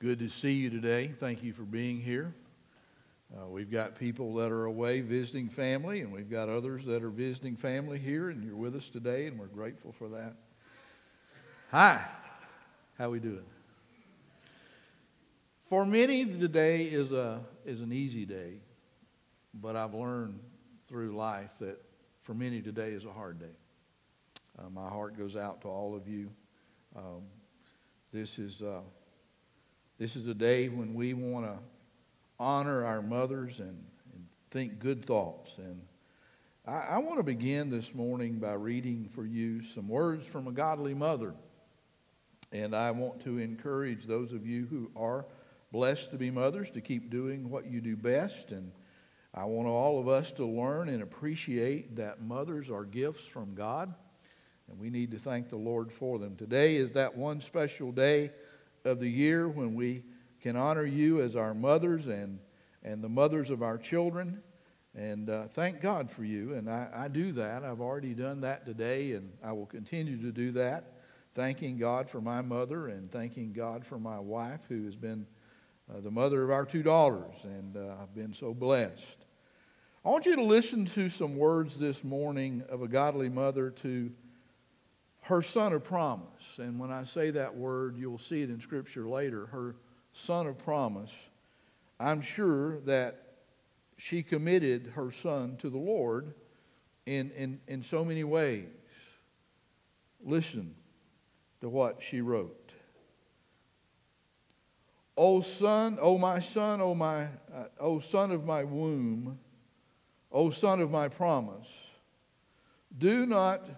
Good to see you today. Thank you for being here. Uh, we've got people that are away visiting family, and we've got others that are visiting family here, and you're with us today, and we're grateful for that. Hi, how we doing? For many, today is a is an easy day, but I've learned through life that for many today is a hard day. Uh, my heart goes out to all of you. Um, this is. Uh, this is a day when we want to honor our mothers and, and think good thoughts. And I, I want to begin this morning by reading for you some words from a godly mother. And I want to encourage those of you who are blessed to be mothers to keep doing what you do best. And I want all of us to learn and appreciate that mothers are gifts from God. And we need to thank the Lord for them. Today is that one special day of the year when we can honor you as our mothers and, and the mothers of our children. And uh, thank God for you. And I, I do that. I've already done that today, and I will continue to do that. Thanking God for my mother and thanking God for my wife, who has been uh, the mother of our two daughters. And uh, I've been so blessed. I want you to listen to some words this morning of a godly mother to her son of promise. And when I say that word, you'll see it in Scripture later. Her son of promise. I'm sure that she committed her son to the Lord in, in, in so many ways. Listen to what she wrote. O son, O my son, O my, uh, O son of my womb, O son of my promise, do not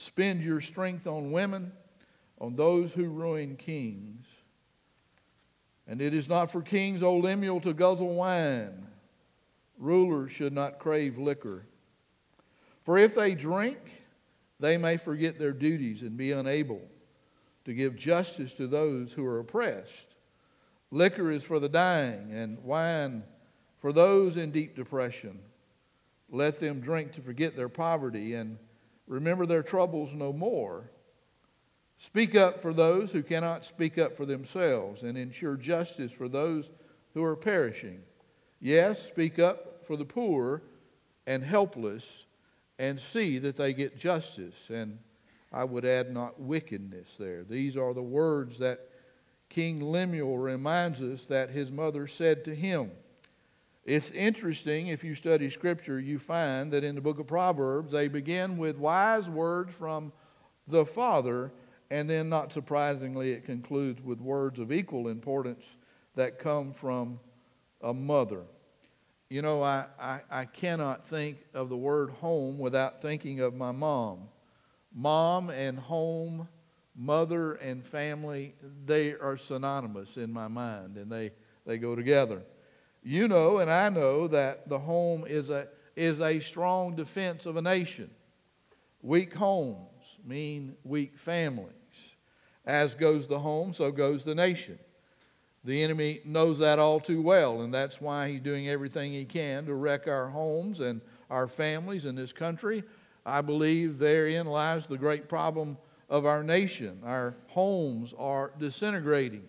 Spend your strength on women, on those who ruin kings. And it is not for kings, O Lemuel, to guzzle wine. Rulers should not crave liquor. For if they drink, they may forget their duties and be unable to give justice to those who are oppressed. Liquor is for the dying, and wine for those in deep depression. Let them drink to forget their poverty and remember their troubles no more. Speak up for those who cannot speak up for themselves and ensure justice for those who are perishing. Yes, speak up for the poor and helpless and see that they get justice. And I would add, not wickedness there. These are the words that King Lemuel reminds us that his mother said to him. It's interesting, if you study Scripture, you find that in the book of Proverbs, they begin with wise words from the Father, and then, not surprisingly, it concludes with words of equal importance that come from a mother. You know, I, I, I cannot think of the word home without thinking of my mom. Mom and home, mother and family, they are synonymous in my mind, and they, they go together. You know, and I know that the home is a, is a strong defense of a nation. Weak homes mean weak families. As goes the home, so goes the nation. The enemy knows that all too well, and that's why he's doing everything he can to wreck our homes and our families in this country. I believe therein lies the great problem of our nation. Our homes are disintegrating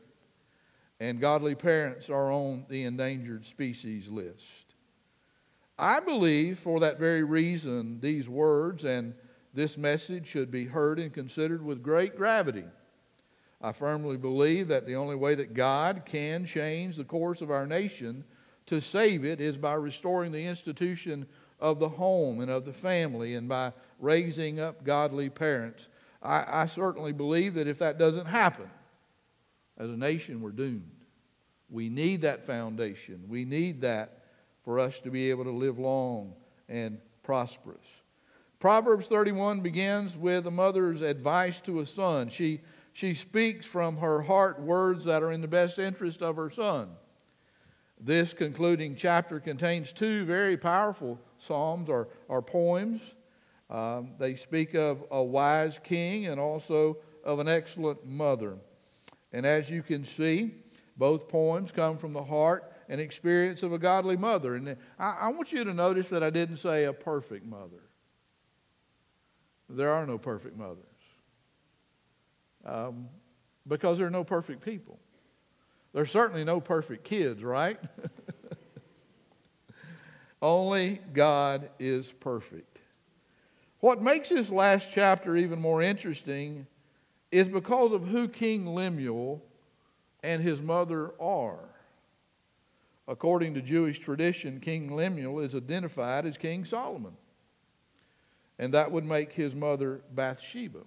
and godly parents are on the endangered species list. I believe for that very reason, these words and this message should be heard and considered with great gravity. I firmly believe that the only way that God can change the course of our nation to save it is by restoring the institution of the home and of the family and by raising up godly parents. I, I certainly believe that if that doesn't happen, as a nation, we're doomed. We need that foundation. We need that for us to be able to live long and prosperous. Proverbs 31 begins with a mother's advice to a son. She, she speaks from her heart words that are in the best interest of her son. This concluding chapter contains two very powerful psalms or, or poems. Um, they speak of a wise king and also of an excellent mother. And as you can see, both poems come from the heart and experience of a godly mother. And I, I want you to notice that I didn't say a perfect mother. There are no perfect mothers um, because there are no perfect people. There's certainly no perfect kids, right? Only God is perfect. What makes this last chapter even more interesting is because of who King Lemuel and his mother are. According to Jewish tradition, King Lemuel is identified as King Solomon. And that would make his mother Bathsheba.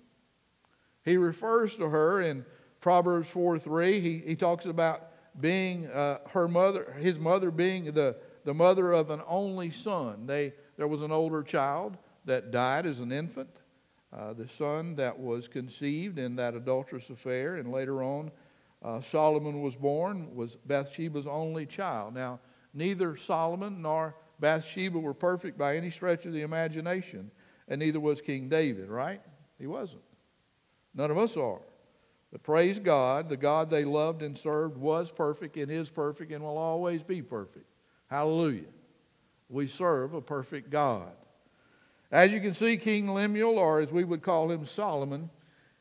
He refers to her in Proverbs 4 3. He, he talks about being uh, her mother, his mother being the, the mother of an only son. They, there was an older child that died as an infant, uh, the son that was conceived in that adulterous affair, and later on, uh, Solomon was born, was Bathsheba's only child. Now, neither Solomon nor Bathsheba were perfect by any stretch of the imagination, and neither was King David, right? He wasn't. None of us are. But praise God, the God they loved and served was perfect and is perfect and will always be perfect. Hallelujah. We serve a perfect God. As you can see, King Lemuel, or as we would call him Solomon,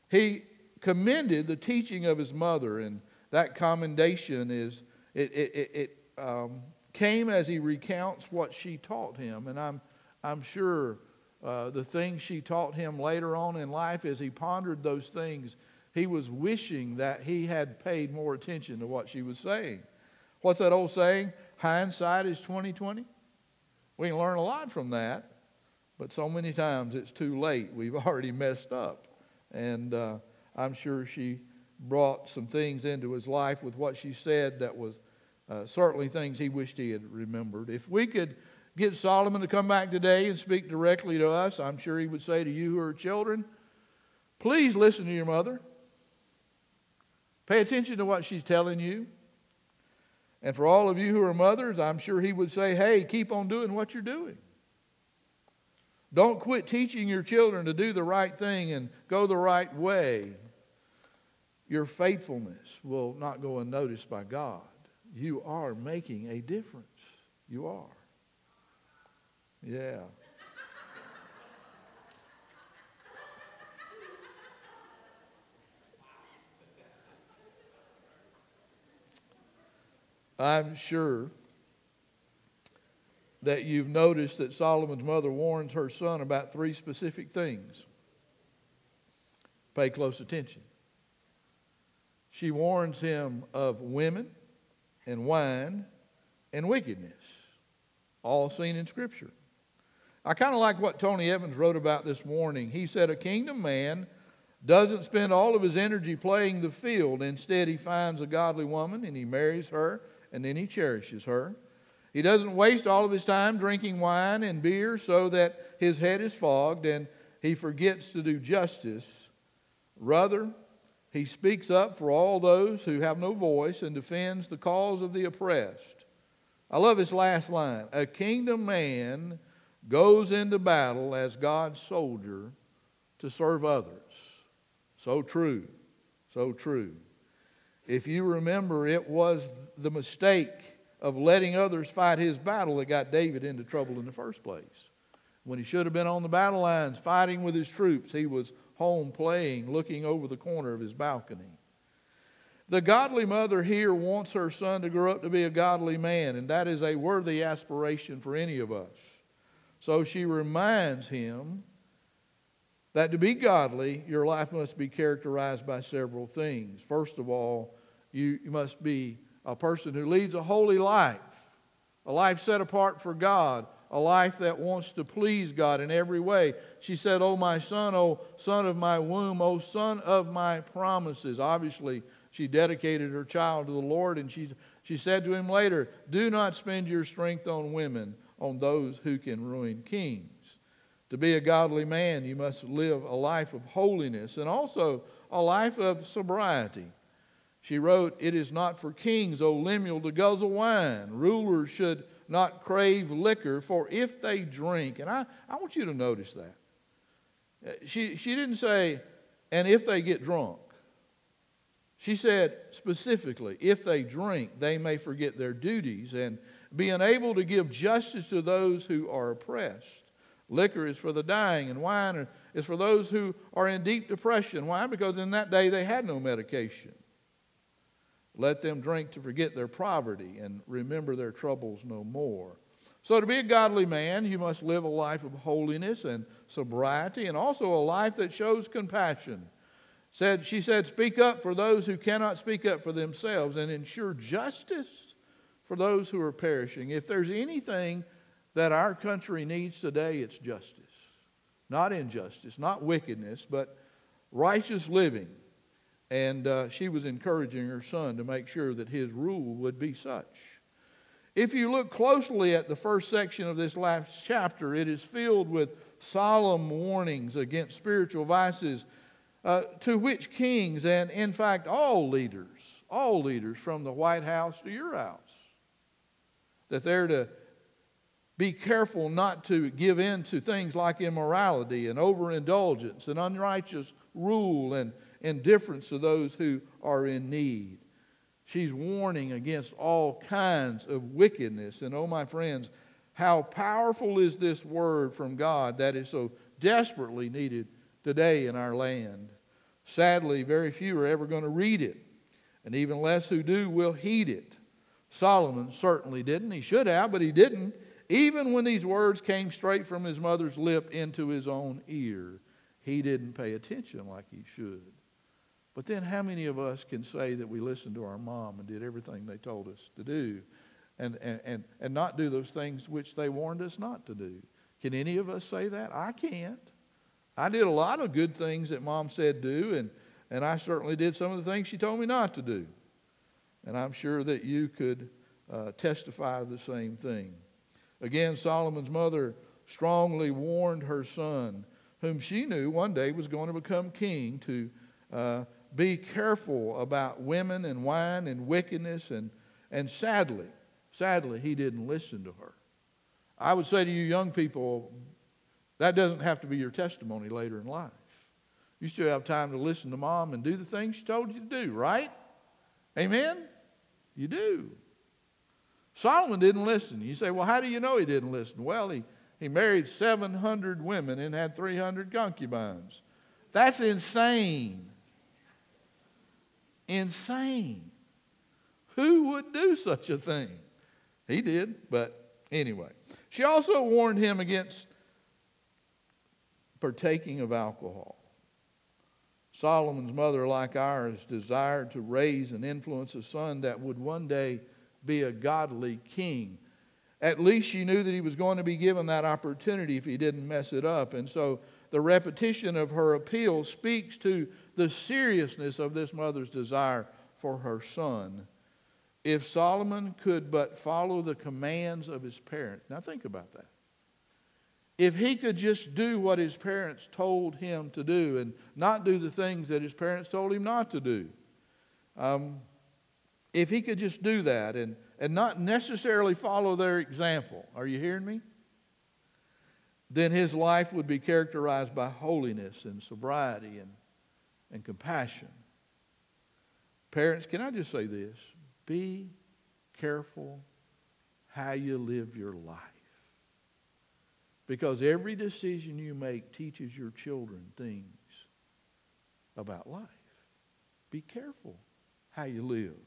he commended the teaching of his mother, and that commendation is it, it, it, it um, came as he recounts what she taught him, and I'm I'm sure uh, the things she taught him later on in life, as he pondered those things, he was wishing that he had paid more attention to what she was saying. What's that old saying? Hindsight is 2020. We can learn a lot from that, but so many times it's too late. We've already messed up. And uh, I'm sure she brought some things into his life with what she said that was uh, certainly things he wished he had remembered. If we could get Solomon to come back today and speak directly to us, I'm sure he would say to you who are children, please listen to your mother. Pay attention to what she's telling you. And for all of you who are mothers, I'm sure he would say, hey, keep on doing what you're doing. Don't quit teaching your children to do the right thing and go the right way. Your faithfulness will not go unnoticed by God. You are making a difference. You are. Yeah. I'm sure that you've noticed that Solomon's mother warns her son about three specific things. Pay close attention. She warns him of women and wine and wickedness, all seen in Scripture. I kind of like what Tony Evans wrote about this morning. He said, A kingdom man doesn't spend all of his energy playing the field. Instead, he finds a godly woman and he marries her and then he cherishes her. He doesn't waste all of his time drinking wine and beer so that his head is fogged and he forgets to do justice. Rather, he speaks up for all those who have no voice and defends the cause of the oppressed. I love his last line A kingdom man goes into battle as God's soldier to serve others. So true, so true. If you remember, it was the mistake of letting others fight his battle that got David into trouble in the first place. When he should have been on the battle lines fighting with his troops, he was home playing, looking over the corner of his balcony. The godly mother here wants her son to grow up to be a godly man, and that is a worthy aspiration for any of us. So she reminds him that to be godly, your life must be characterized by several things. First of all, you, must be a person who leads a holy life, a life set apart for God, a life that wants to please God in every way. She said, Oh, my son, oh, son of my womb, oh, son of my promises. Obviously, she dedicated her child to the Lord, and she, she said to him later, Do not spend your strength on women, on those who can ruin kings. To be a godly man, you must live a life of holiness and also a life of sobriety. She wrote, It is not for kings, O Lemuel, to guzzle wine. Rulers should not crave liquor, for if they drink, and I, I want you to notice that. Uh, she, she didn't say, and if they get drunk. She said specifically, if they drink, they may forget their duties and be unable to give justice to those who are oppressed. Liquor is for the dying, and wine is for those who are in deep depression. Why? Because in that day they had no medication. Let them drink to forget their poverty and remember their troubles no more. So, to be a godly man, you must live a life of holiness and sobriety and also a life that shows compassion. Said, she said, Speak up for those who cannot speak up for themselves and ensure justice for those who are perishing. If there's anything that our country needs today, it's justice. Not injustice, not wickedness, but righteous living. And uh, she was encouraging her son to make sure that his rule would be such. If you look closely at the first section of this last chapter, it is filled with solemn warnings against spiritual vices uh, to which kings and, in fact, all leaders, all leaders from the White House to your house, that they're to be careful not to give in to things like immorality and overindulgence and unrighteous rule and indifference to those who are in need. She's warning against all kinds of wickedness. And oh, my friends, how powerful is this word from God that is so desperately needed today in our land? Sadly, very few are ever going to read it, and even less who do will heed it. Solomon certainly didn't. He should have, but he didn't, even when these words came straight from his mother's lip into his own ear. He didn't pay attention like he should. But then, how many of us can say that we listened to our mom and did everything they told us to do and, and, and, and not do those things which they warned us not to do? Can any of us say that? I can't. I did a lot of good things that mom said do, and, and I certainly did some of the things she told me not to do. And I'm sure that you could uh, testify the same thing. Again, Solomon's mother strongly warned her son, whom she knew one day was going to become king, to uh, be careful about women and wine and wickedness. And, and sadly, sadly, he didn't listen to her. I would say to you, young people, that doesn't have to be your testimony later in life. You still have time to listen to mom and do the things she told you to do, right? Amen? You do. Solomon didn't listen. You say, well, how do you know he didn't listen? Well, he, he married 700 women and had 300 concubines. That's insane insane. Who would do such a thing? He did, but anyway. She also warned him against partaking of alcohol. Solomon's mother, like ours, desired to raise and influence a son that would one day be a godly king. At least she knew that he was going to be given that opportunity if he didn't mess it up. And so the repetition of her appeal speaks to the seriousness of this mother's desire for her son. If Solomon could but follow the commands of his parents, now think about that. If he could just do what his parents told him to do and not do the things that his parents told him not to do, um, if he could just do that and, and not necessarily follow their example, are you hearing me? Then his life would be characterized by holiness and sobriety and and compassion. Parents, can I just say this? Be careful how you live your life. Because every decision you make teaches your children things about life. Be careful how you live.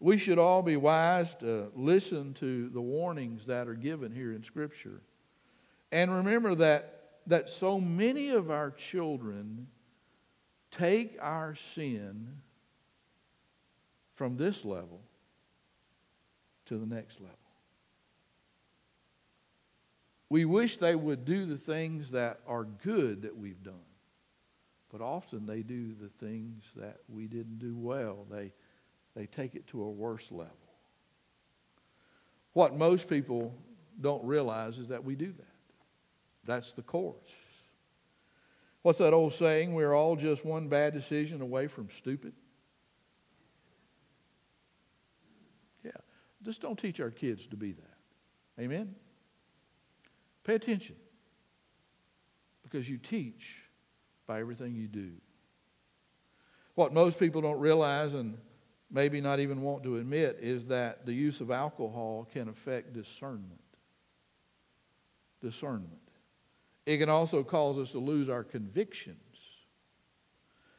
We should all be wise to listen to the warnings that are given here in Scripture. And remember that, that so many of our children take our sin from this level to the next level. We wish they would do the things that are good that we've done, but often they do the things that we didn't do well. They, they take it to a worse level. What most people don't realize is that we do that. That's the course. What's that old saying? We're all just one bad decision away from stupid. Yeah. Just don't teach our kids to be that. Amen? Pay attention. Because you teach by everything you do. What most people don't realize and maybe not even want to admit is that the use of alcohol can affect discernment. Discernment. It can also cause us to lose our convictions.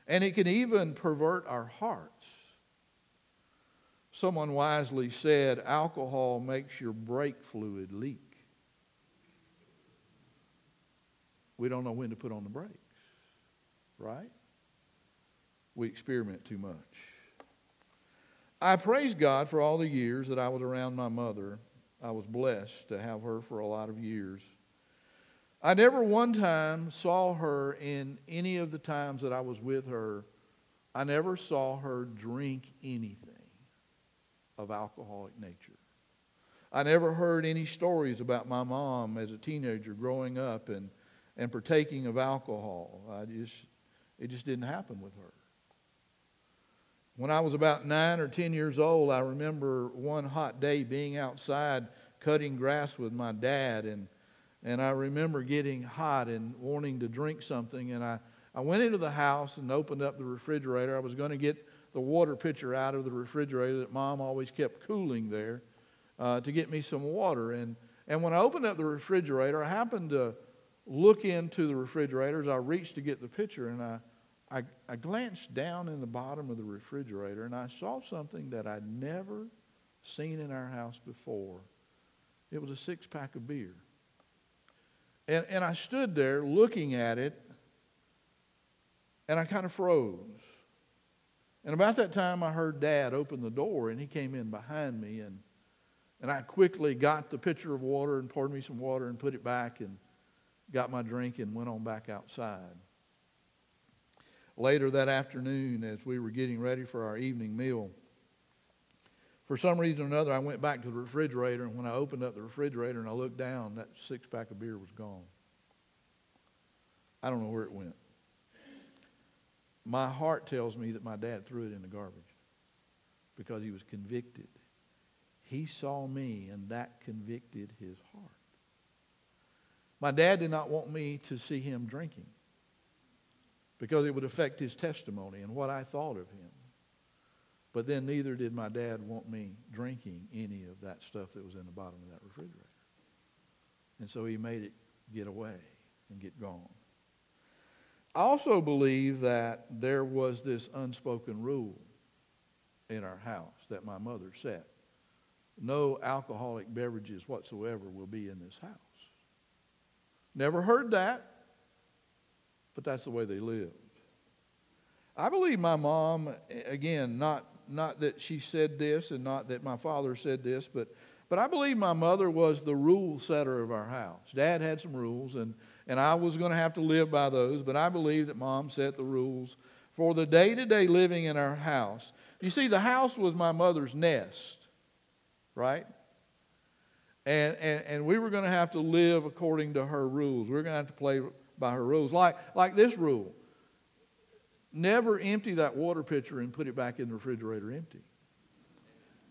And it can even pervert our hearts. Someone wisely said, alcohol makes your brake fluid leak. We don't know when to put on the brakes, right? We experiment too much. I praise God for all the years that I was around my mother. I was blessed to have her for a lot of years. I never one time saw her in any of the times that I was with her, I never saw her drink anything of alcoholic nature. I never heard any stories about my mom as a teenager growing up and, and partaking of alcohol. I just, it just didn't happen with her. When I was about nine or ten years old, I remember one hot day being outside cutting grass with my dad, and, and I remember getting hot and wanting to drink something. And I, I went into the house and opened up the refrigerator. I was going to get the water pitcher out of the refrigerator that mom always kept cooling there uh, to get me some water. And, and when I opened up the refrigerator, I happened to look into the refrigerator as I reached to get the pitcher, and I, I, I glanced down in the bottom of the refrigerator and I saw something that I'd never seen in our house before. It was a six pack of beer. And, and I stood there looking at it and I kind of froze. And about that time, I heard Dad open the door, and he came in behind me, and, and I quickly got the pitcher of water and poured me some water and put it back and got my drink and went on back outside. Later that afternoon, as we were getting ready for our evening meal, for some reason or another, I went back to the refrigerator, and when I opened up the refrigerator and I looked down, that six pack of beer was gone. I don't know where it went. My heart tells me that my dad threw it in the garbage because he was convicted. He saw me, and that convicted his heart. My dad did not want me to see him drinking because it would affect his testimony and what I thought of him. But then neither did my dad want me drinking any of that stuff that was in the bottom of that refrigerator. And so he made it get away and get gone. I also believe that there was this unspoken rule in our house that my mother set. No alcoholic beverages whatsoever will be in this house. Never heard that, but that's the way they lived. I believe my mom, again, not, not that she said this and not that my father said this, but, but I believe my mother was the rule setter of our house. Dad had some rules, and and I was going to have to live by those, but I believe that mom set the rules for the day to day living in our house. You see, the house was my mother's nest, right? And, and, and we were going to have to live according to her rules. We were going to have to play by her rules. Like, like this rule never empty that water pitcher and put it back in the refrigerator empty.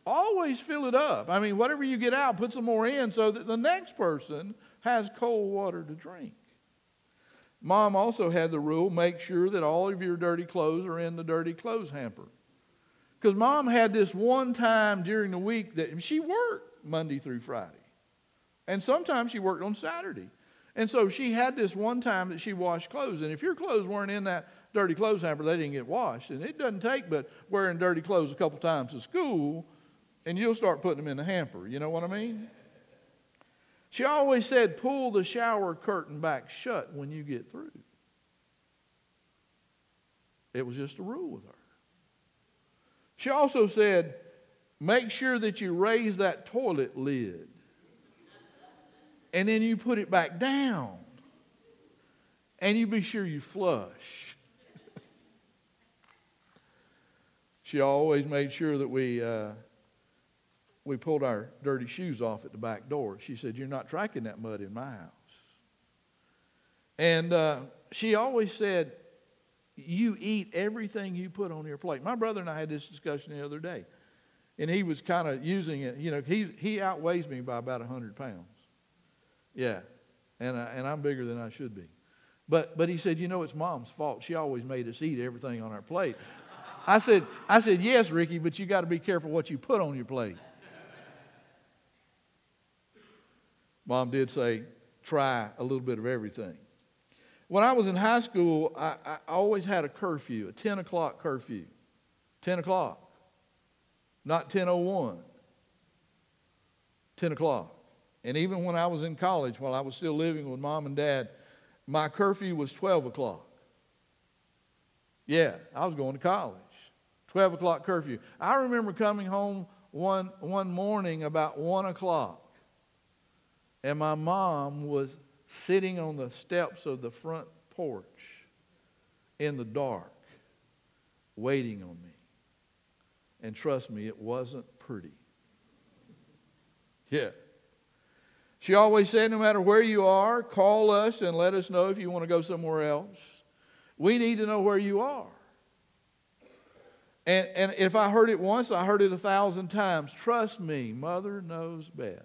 Always fill it up. I mean, whatever you get out, put some more in so that the next person has cold water to drink. Mom also had the rule make sure that all of your dirty clothes are in the dirty clothes hamper. Because mom had this one time during the week that she worked Monday through Friday. And sometimes she worked on Saturday. And so she had this one time that she washed clothes. And if your clothes weren't in that dirty clothes hamper, they didn't get washed. And it doesn't take but wearing dirty clothes a couple times to school, and you'll start putting them in the hamper. You know what I mean? She always said, pull the shower curtain back shut when you get through. It was just a rule with her. She also said, make sure that you raise that toilet lid and then you put it back down and you be sure you flush. She always made sure that we. Uh, we pulled our dirty shoes off at the back door. She said, You're not tracking that mud in my house. And uh, she always said, You eat everything you put on your plate. My brother and I had this discussion the other day. And he was kind of using it. You know, he, he outweighs me by about 100 pounds. Yeah. And, I, and I'm bigger than I should be. But, but he said, You know, it's mom's fault. She always made us eat everything on our plate. I said, I said, Yes, Ricky, but you got to be careful what you put on your plate. Mom did say, try a little bit of everything. When I was in high school, I, I always had a curfew, a 10 o'clock curfew. 10 o'clock. not 1001, 10 o'clock. And even when I was in college, while I was still living with mom and dad, my curfew was 12 o'clock. Yeah, I was going to college. 12 o'clock curfew. I remember coming home one, one morning about 1 o'clock, and my mom was sitting on the steps of the front porch in the dark, waiting on me. And trust me, it wasn't pretty. Yeah. She always said, no matter where you are, call us and let us know if you want to go somewhere else. We need to know where you are. And, and if I heard it once, I heard it a thousand times. Trust me, mother knows best.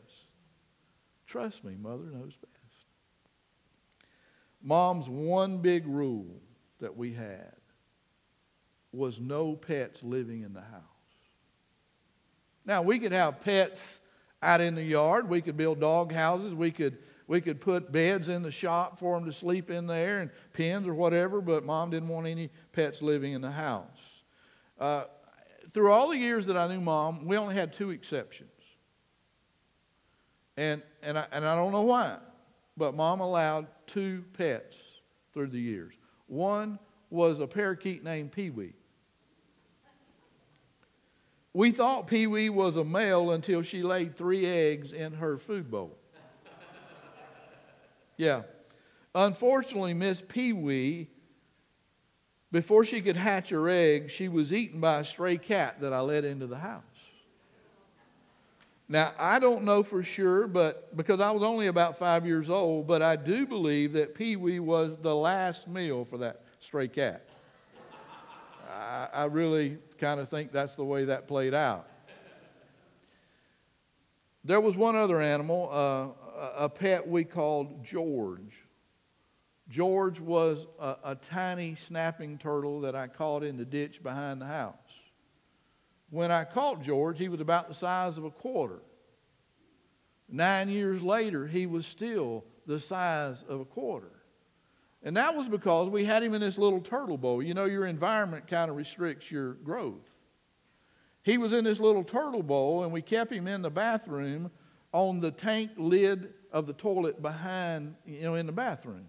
Trust me, mother knows best. Mom's one big rule that we had was no pets living in the house. Now, we could have pets out in the yard. We could build dog houses. We could, we could put beds in the shop for them to sleep in there and pens or whatever, but mom didn't want any pets living in the house. Uh, through all the years that I knew mom, we only had two exceptions. And, and, I, and I don't know why, but mom allowed two pets through the years. One was a parakeet named Pee Wee. We thought Pee Wee was a male until she laid three eggs in her food bowl. Yeah. Unfortunately, Miss Pee Wee, before she could hatch her eggs, she was eaten by a stray cat that I let into the house. Now, I don't know for sure, but because I was only about five years old, but I do believe that Pee Wee was the last meal for that stray cat. I, I really kind of think that's the way that played out. There was one other animal, uh, a pet we called George. George was a, a, tiny snapping turtle that I caught in the ditch behind the house. When I caught George, he was about the size of a quarter. Nine years later, he was still the size of a quarter. And that was because we had him in this little turtle bowl. You know, your environment kind of restricts your growth. He was in this little turtle bowl, and we kept him in the bathroom on the tank lid of the toilet behind, you know, in the bathroom.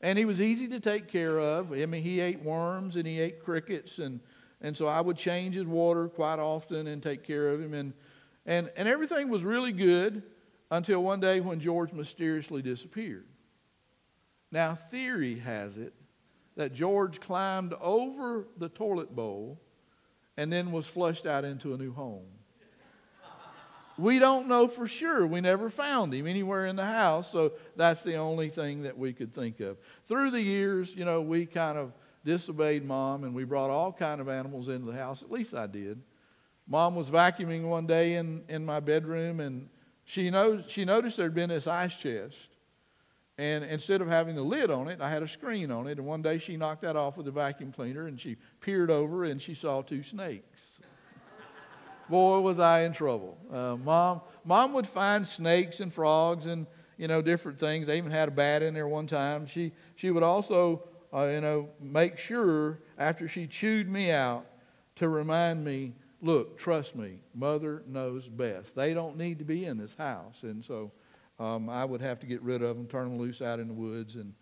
And he was easy to take care of. I mean, he ate worms and he ate crickets, and, and so I would change his water quite often and take care of him. And, and, and everything was really good until one day when George mysteriously disappeared. Now, theory has it that George climbed over the toilet bowl and then was flushed out into a new home. We don't know for sure. We never found him anywhere in the house, so that's the only thing that we could think of. Through the years, you know, we kind of disobeyed mom and we brought all kind of animals into the house. At least I did. Mom was vacuuming one day in, in my bedroom and she, knows, she noticed there'd been this ice chest. And instead of having the lid on it, I had a screen on it. And one day she knocked that off with a vacuum cleaner and she peered over and she saw two snakes. Boy, was I in trouble. Uh, mom, mom would find snakes and frogs and you know different things. They even had a bat in there one time. She she would also uh, you know make sure after she chewed me out to remind me, look, trust me, mother knows best. They don't need to be in this house, and so um, I would have to get rid of them, turn them loose out in the woods. And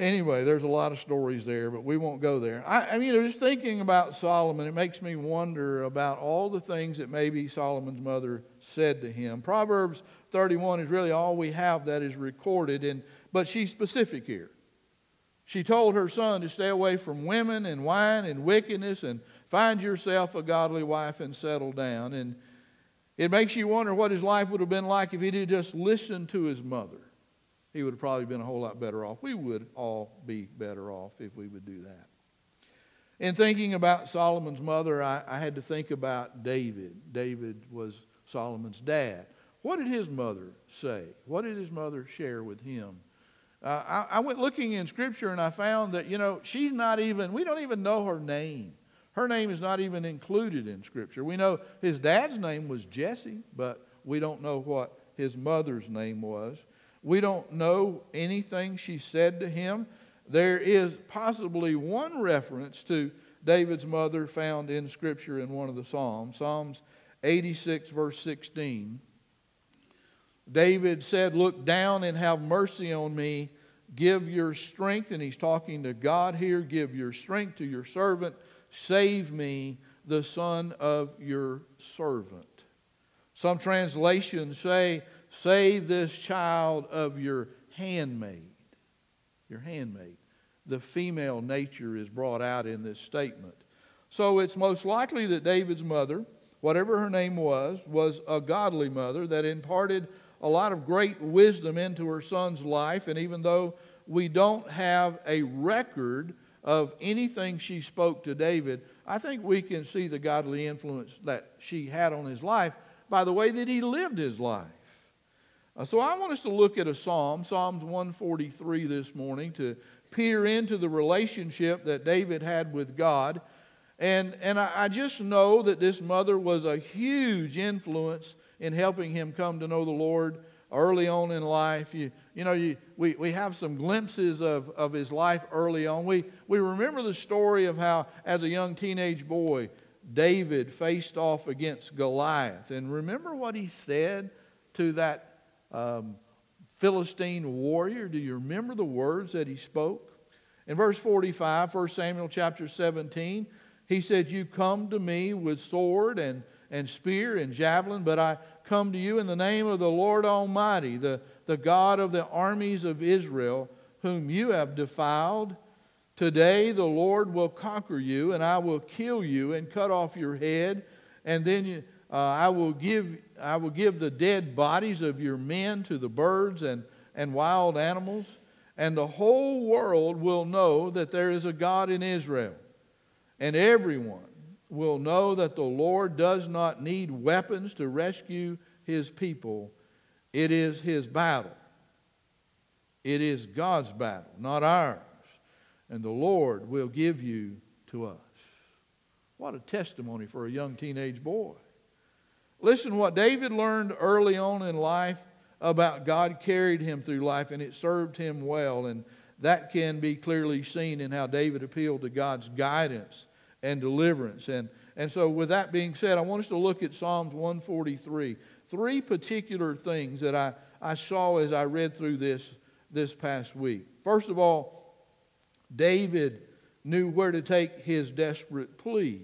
anyway, there's a lot of stories there, but we won't go there. I, I mean, just thinking about Solomon, it makes me wonder about all the things that maybe Solomon's mother said to him. Proverbs 31 is really all we have that is recorded, and, but she's specific here. She told her son to stay away from women and wine and wickedness and find yourself a godly wife and settle down. And it makes you wonder what his life would have been like if he would just listened to his mother. He would have probably been a whole lot better off. We would all be better off if we would do that. In thinking about Solomon's mother, I, I had to think about David. David was Solomon's dad. What did his mother say? What did his mother share with him? Uh, I, I, went looking in Scripture and I found that, you know, she's not even, we don't even know her name. Her name is not even included in Scripture. We know his dad's name was Jesse, but we don't know what his mother's name was. We don't know anything she said to him. There is possibly one reference to David's mother found in Scripture in one of the Psalms, Psalms 86, verse 16. David said, Look down and have mercy on me. Give your strength, and he's talking to God here. Give your strength to your servant. Save me, the son of your servant. Some translations say, Save this child of your handmaid. Your handmaid. The female nature is brought out in this statement. So it's most likely that David's mother, whatever her name was, was a godly mother that imparted a lot of great wisdom into her son's life. And even though we don't have a record of anything she spoke to David, I think we can see the godly influence that she had on his life by the way that he lived his life. Uh, so I want us to look at a psalm, Psalms 143 this morning, to peer into the relationship that David had with God. And, and I, I just know that this mother was a huge influence in helping him come to know the Lord early on in life. You, you know, you, we, we have some glimpses of, of his life early on. We, we remember the story of how, as a young teenage boy, David faced off against Goliath. And remember what he said to that um, Philistine warrior? Do you remember the words that he spoke? In verse 45, 1 Samuel chapter 17, he said, You come to me with sword and, and spear and javelin, but I come to you in the name of the Lord Almighty, the, the God of the armies of Israel, whom you have defiled. Today the Lord will conquer you, and I will kill you and cut off your head, and then you, uh, I, will give, I will give the dead bodies of your men to the birds and, and wild animals, and the whole world will know that there is a God in Israel. And everyone will know that the Lord does not need weapons to rescue his people. It is his battle. It is God's battle, not ours. And the Lord will give you to us. What a testimony for a young teenage boy. Listen, what David learned early on in life about God carried him through life and it served him well. And that can be clearly seen in how David appealed to God's guidance and deliverance. And, and so, with that being said, I want us to look at Psalms 143. Three particular things that I, I saw as I read through this this past week. First of all, David knew where to take his desperate plea.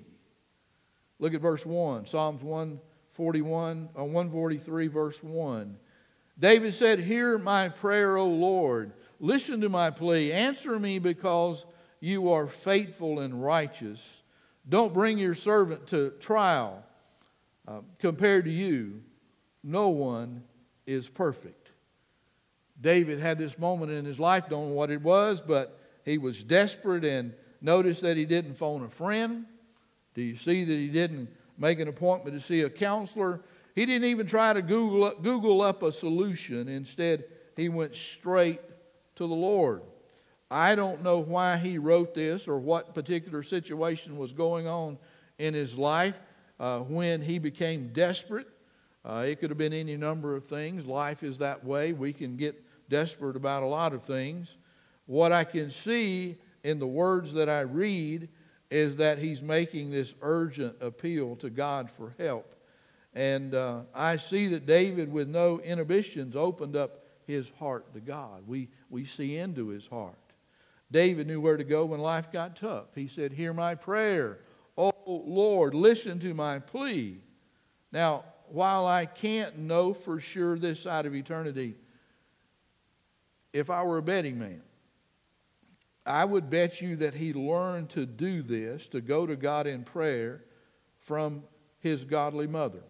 Look at verse 1, Psalms 141, uh, 143, verse 1. David said, Hear my prayer, O Lord. Listen to my plea. Answer me because you are faithful and righteous. Don't bring your servant to trial. Uh, compared to you, no one is perfect. David had this moment in his life, don't know what it was, but he was desperate and noticed that he didn't phone a friend. Do you see that he didn't make an appointment to see a counselor? He didn't even try to Google up, Google up a solution. Instead, he went straight to the Lord. I don't know why he wrote this or what particular situation was going on in his life uh, when he became desperate. Uh, it could have been any number of things. Life is that way. We can get desperate about a lot of things. What I can see in the words that I read is that he's making this urgent appeal to God for help. And uh, I see that David, with no inhibitions, opened up his heart to God. We, we see into his heart. David knew where to go when life got tough. He said, Hear my prayer. Oh, Lord, listen to my plea. Now, while I can't know for sure this side of eternity, if I were a betting man, I would bet you that he learned to do this, to go to God in prayer from his godly mother.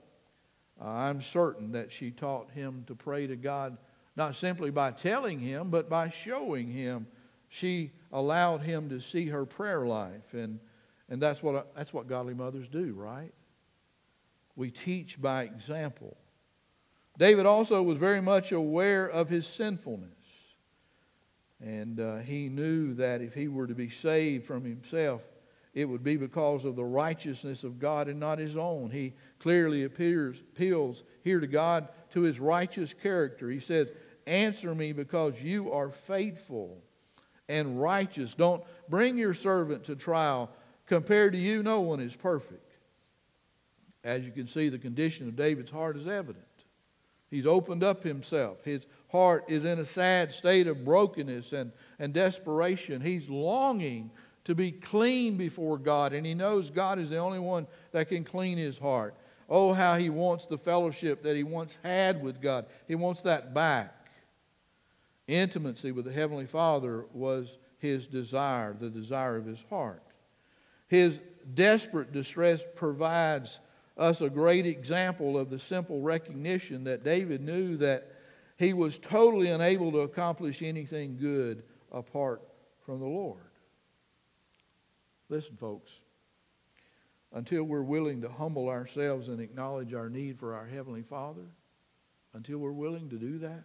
Uh, I'm certain that she taught him to pray to God not simply by telling him, but by showing him she allowed him to see her prayer life. And, and that's, what, that's what godly mothers do, right? We teach by example. David also was very much aware of his sinfulness. And uh, he knew that if he were to be saved from himself, it would be because of the righteousness of God and not his own. He clearly appears, appeals here to God to his righteous character. He says, Answer me because you are faithful and righteous. Don't bring your servant to trial. Compared to you, no one is perfect. As you can see, the condition of David's heart is evident. He's opened up himself. His heart is in a sad state of brokenness and, and desperation. He's longing to be clean before God, and he knows God is the only one that can clean his heart. Oh, how he wants the fellowship that he once had with God. He wants that back. Intimacy with the Heavenly Father was his desire, the desire of his heart. His desperate distress provides us a great example of the simple recognition that David knew that he was totally unable to accomplish anything good apart from the Lord. Listen, folks, until we're willing to humble ourselves and acknowledge our need for our Heavenly Father, until we're willing to do that,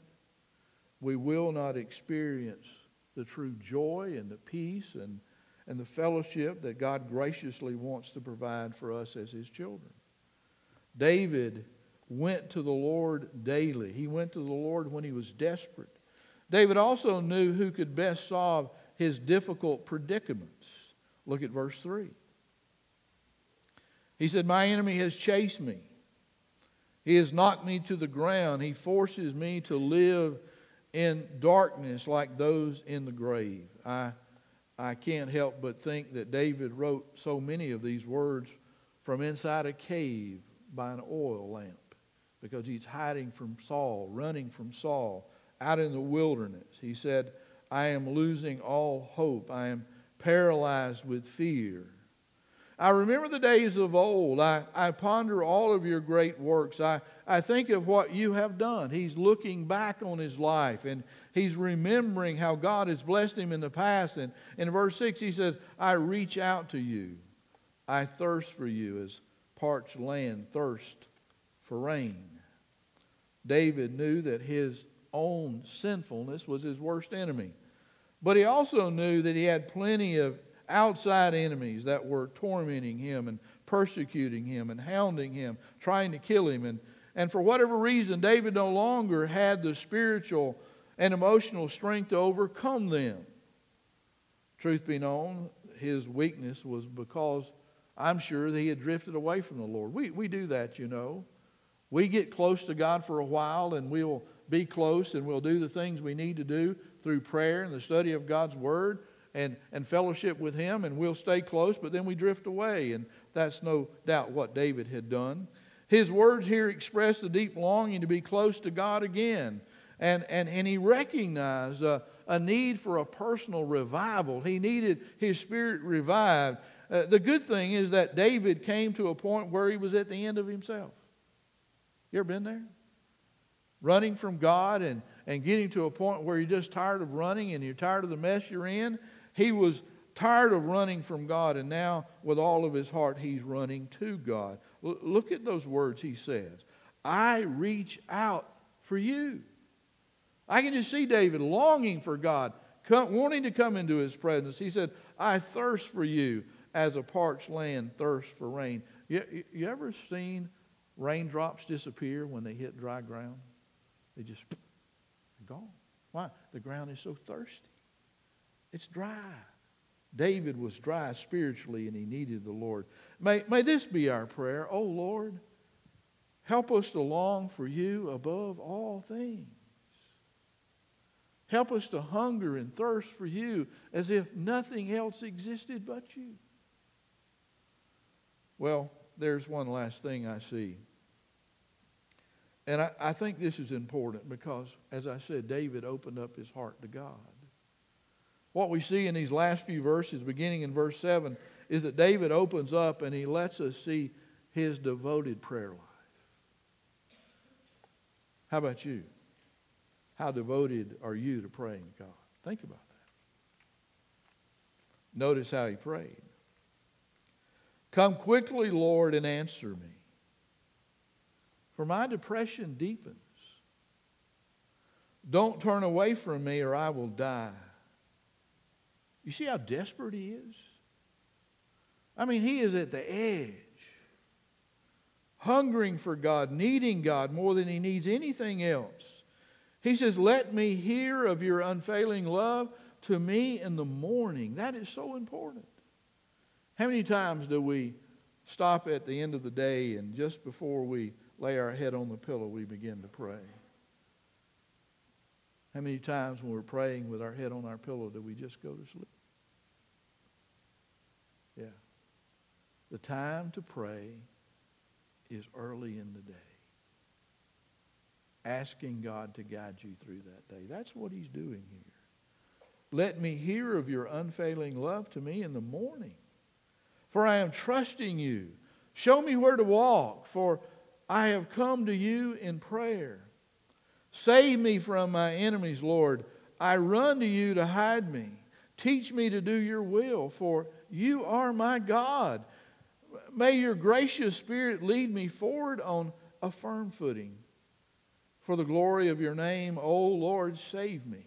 we will not experience the true joy and the peace and, and the fellowship that God graciously wants to provide for us as His children. David went to the Lord daily. He went to the Lord when he was desperate. David also knew who could best solve his difficult predicaments. Look at verse 3. He said, My enemy has chased me. He has knocked me to the ground. He forces me to live in darkness like those in the grave. I, I can't help but think that David wrote so many of these words from inside a cave by an oil lamp because he's hiding from Saul, running from Saul, out in the wilderness. He said, I am losing all hope. I am paralyzed with fear. I remember the days of old. I, I ponder all of your great works. I, I think of what you have done. He's looking back on his life and he's remembering how God has blessed him in the past. And in verse 6, he says, I reach out to you. I thirst for you as parched land thirst for rain. David knew that his own sinfulness was his worst enemy. But he also knew that he had plenty of outside enemies that were tormenting him and persecuting him and hounding him, trying to kill him. And, and for whatever reason, David no longer had the spiritual and emotional strength to overcome them. Truth be known, his weakness was because I'm sure that he had drifted away from the Lord. We, we do that, you know. We get close to God for a while and we'll be close and we'll do the things we need to do through prayer and the study of God's Word and, and fellowship with Him, and we'll stay close, but then we drift away. And that's no doubt what David had done. His words here express the deep longing to be close to God again. And, and, and he recognized a, a need for a personal revival. He needed his spirit revived. Uh, the good thing is that David came to a point where he was at the end of himself. You ever been there? Running from God and, and getting to a point where you're just tired of running and you're tired of the mess you're in. He was tired of running from God, and now with all of his heart, he's running to God. L- look at those words he says I reach out for you. I can just see David longing for God, come, wanting to come into his presence. He said, I thirst for you as a parched land thirsts for rain. You, you ever seen raindrops disappear when they hit dry ground? They just gone. Why? The ground is so thirsty. It's dry. David was dry spiritually and he needed the Lord. May, may this be our prayer. Oh Lord, help us to long for you above all things. Help us to hunger and thirst for you as if nothing else existed but you. Well, there's one last thing I see. And I, I, think this is important because, as I said, David opened up his heart to God. What we see in these last few verses, beginning in verse 7, is that David opens up and he lets us see his devoted prayer life. How about you? How devoted are you to praying to God? Think about that. Notice how he prayed. Come quickly, Lord, and answer me. For my depression deepens. Don't turn away from me or I will die. You see how desperate he is? I mean, he is at the edge, hungering for God, needing God more than he needs anything else. He says, Let me hear of your unfailing love to me in the morning. That is so important. How many times do we stop at the end of the day and just before we lay our head on the pillow, we begin to pray? How many times when we're praying with our head on our pillow do we just go to sleep? Yeah. The time to pray is early in the day. Asking God to guide you through that day. That's what he's doing here. Let me hear of your unfailing love to me in the morning, for I am trusting you. Show me where to walk, for I have come to you in prayer. Save me from my enemies, Lord. I run to you to hide me. Teach me to do your will, for you are my God. May your gracious Spirit lead me forward on a firm footing. For the glory of your name, O Lord, save me.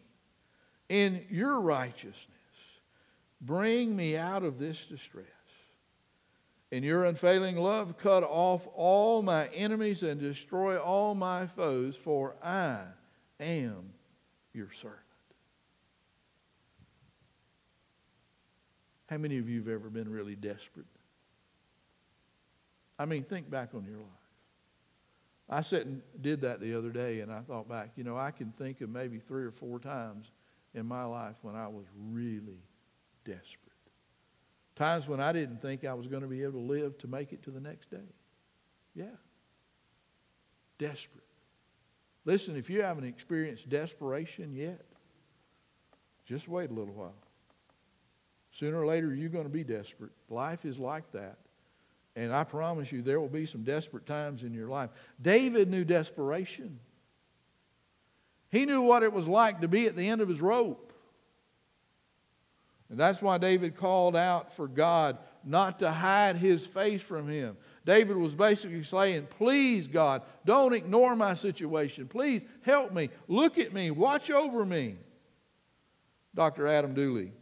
In your righteousness, bring me out of this distress. In your unfailing love, cut off all my enemies and destroy all my foes, for I am your servant. How many of you have ever been really desperate? I mean, think back on your life. I sat and did that the other day, and I thought back, you know, I can think of maybe three or four times in my life when I was really desperate. Times when I didn't think I was going to be able to live to make it to the next day. Yeah. Desperate. Listen, if you haven't experienced desperation yet, just wait a little while. Sooner or later, you're going to be desperate. Life is like that. And I promise you, there will be some desperate times in your life. David knew desperation. He knew what it was like to be at the end of his rope. And that's why David called out for God not to hide his face from him. David was basically saying, Please, God, don't ignore my situation. Please help me. Look at me. Watch over me. Dr. Adam Dooley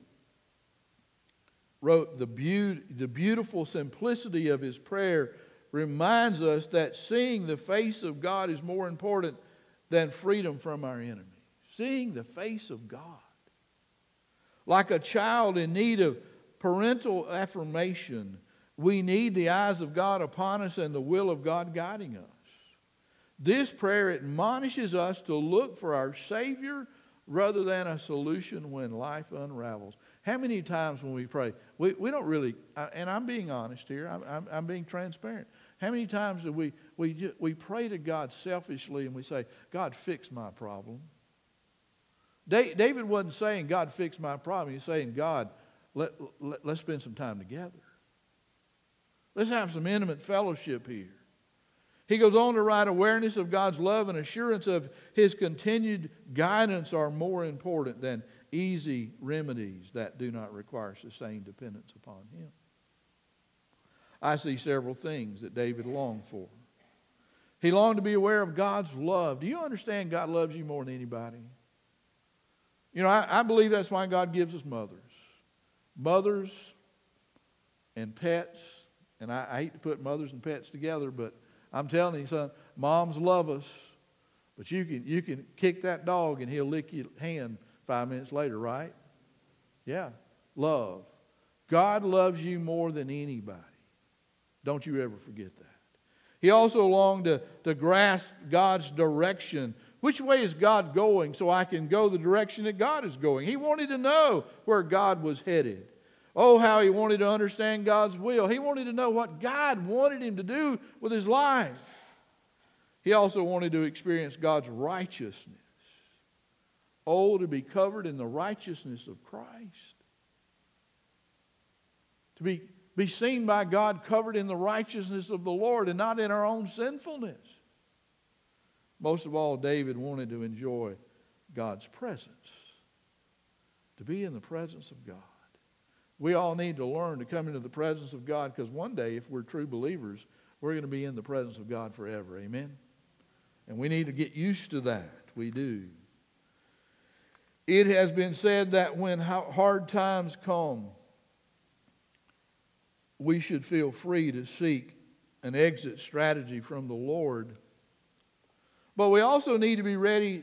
wrote, the, be- the beautiful simplicity of his prayer reminds us that seeing the face of God is more important than freedom from our enemy. Seeing the face of God. Like a child in need of parental affirmation, we need the eyes of God upon us and the will of God guiding us. This prayer admonishes us to look for our Savior rather than a solution when life unravels. How many times when we pray, we, we don't really, and I'm being honest here, I'm, I'm, I'm being transparent. How many times do we, we, we pray to God selfishly and we say, God, fix my problem? David wasn't saying, God, fix my problem. He's saying, God, let, let, let's spend some time together. Let's have some intimate fellowship here. He goes on to write awareness of God's love and assurance of his continued guidance are more important than easy remedies that do not require sustained dependence upon Him. I see several things that David longed for. He longed to be aware of God's love. Do you understand God loves you more than anybody? You know, I, I believe that's why God gives us mothers. Mothers and pets, and I, I hate to put mothers and pets together, but I'm telling you, son, moms love us, but you can, you can kick that dog and he'll lick your hand five minutes later, right? Yeah. Love. God loves you more than anybody. Don't you ever forget that. He also longed to, to grasp God's direction. Which way is God going so I can go the direction that God is going? He wanted to know where God was headed. Oh, how he wanted to understand God's will. He wanted to know what God wanted him to do with his life. He also wanted to experience God's righteousness. Oh, to be covered in the righteousness of Christ. To be, be seen by God covered in the righteousness of the Lord and not in our own sinfulness. Most of all, David wanted to enjoy God's presence, to be in the presence of God. We all need to learn to come into the presence of God because one day, if we're true believers, we're going to be in the presence of God forever. Amen? And we need to get used to that. We do. It has been said that when hard times come, we should feel free to seek an exit strategy from the Lord. But we also need to be ready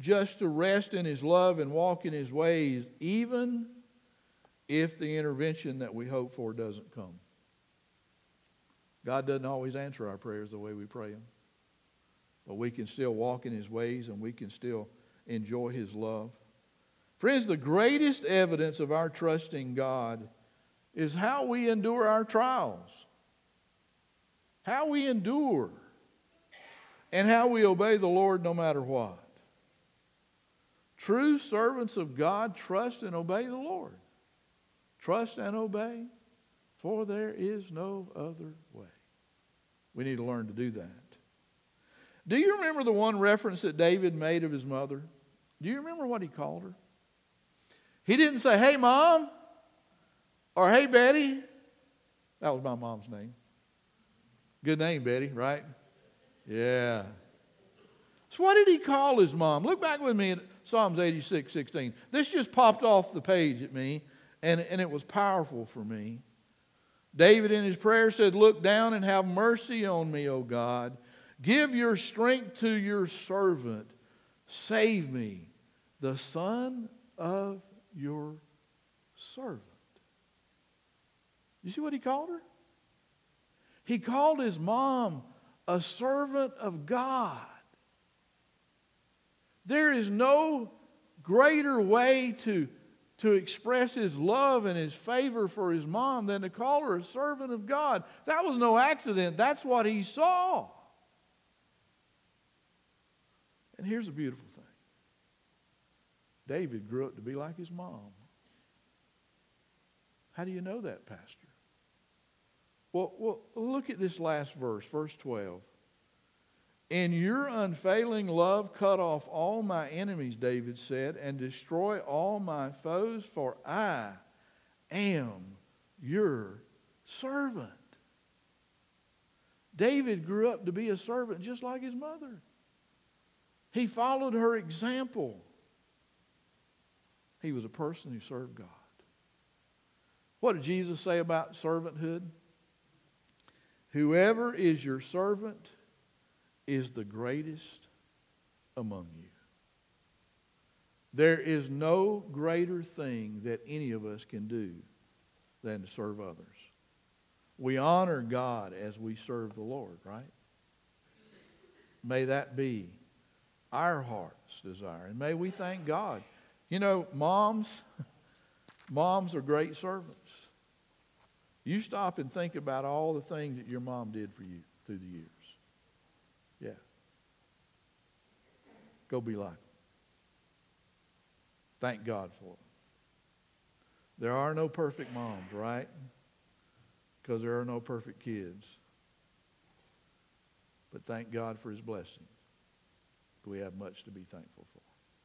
just to rest in His love and walk in His ways, even if the intervention that we hope for doesn't come. God doesn't always answer our prayers the way we pray them. But we can still walk in His ways and we can still enjoy His love. Friends, the greatest evidence of our trusting God is how we endure our trials, how we endure, and how we obey the Lord no matter what. True servants of God trust and obey the Lord. Trust and obey, for there is no other way. We need to learn to do that. Do you remember the one reference that David made of his mother? Do you remember what he called her? He didn't say, Hey, mom, or Hey, Betty. That was my mom's name. Good name, Betty, right? Yeah. So, what did he call his mom? Look back with me at Psalms 86 16. This just popped off the page at me, and, and it was powerful for me. David in his prayer said, Look down and have mercy on me, O God. Give your strength to your servant. Save me, the son of your servant. You see what he called her? He called his mom a servant of God. There is no greater way to, to express his love and his favor for his mom than to call her a servant of God. That was no accident. That's what he saw. And here's a beautiful thing David grew up to be like his mom. How do you know that, Pastor? Well, well, look at this last verse, verse 12. In your unfailing love, cut off all my enemies, David said, and destroy all my foes, for I am your servant. David grew up to be a servant just like his mother. He followed her example. He was a person who served God. What did Jesus say about servanthood? Whoever is your servant is the greatest among you. There is no greater thing that any of us can do than to serve others. We honor God as we serve the Lord, right? May that be our heart's desire. And may we thank God. You know, moms, moms are great servants. You stop and think about all the things that your mom did for you through the years. Yeah. Go be like them. Thank God for them. There are no perfect moms, right? Because there are no perfect kids. But thank God for his blessings. We have much to be thankful for.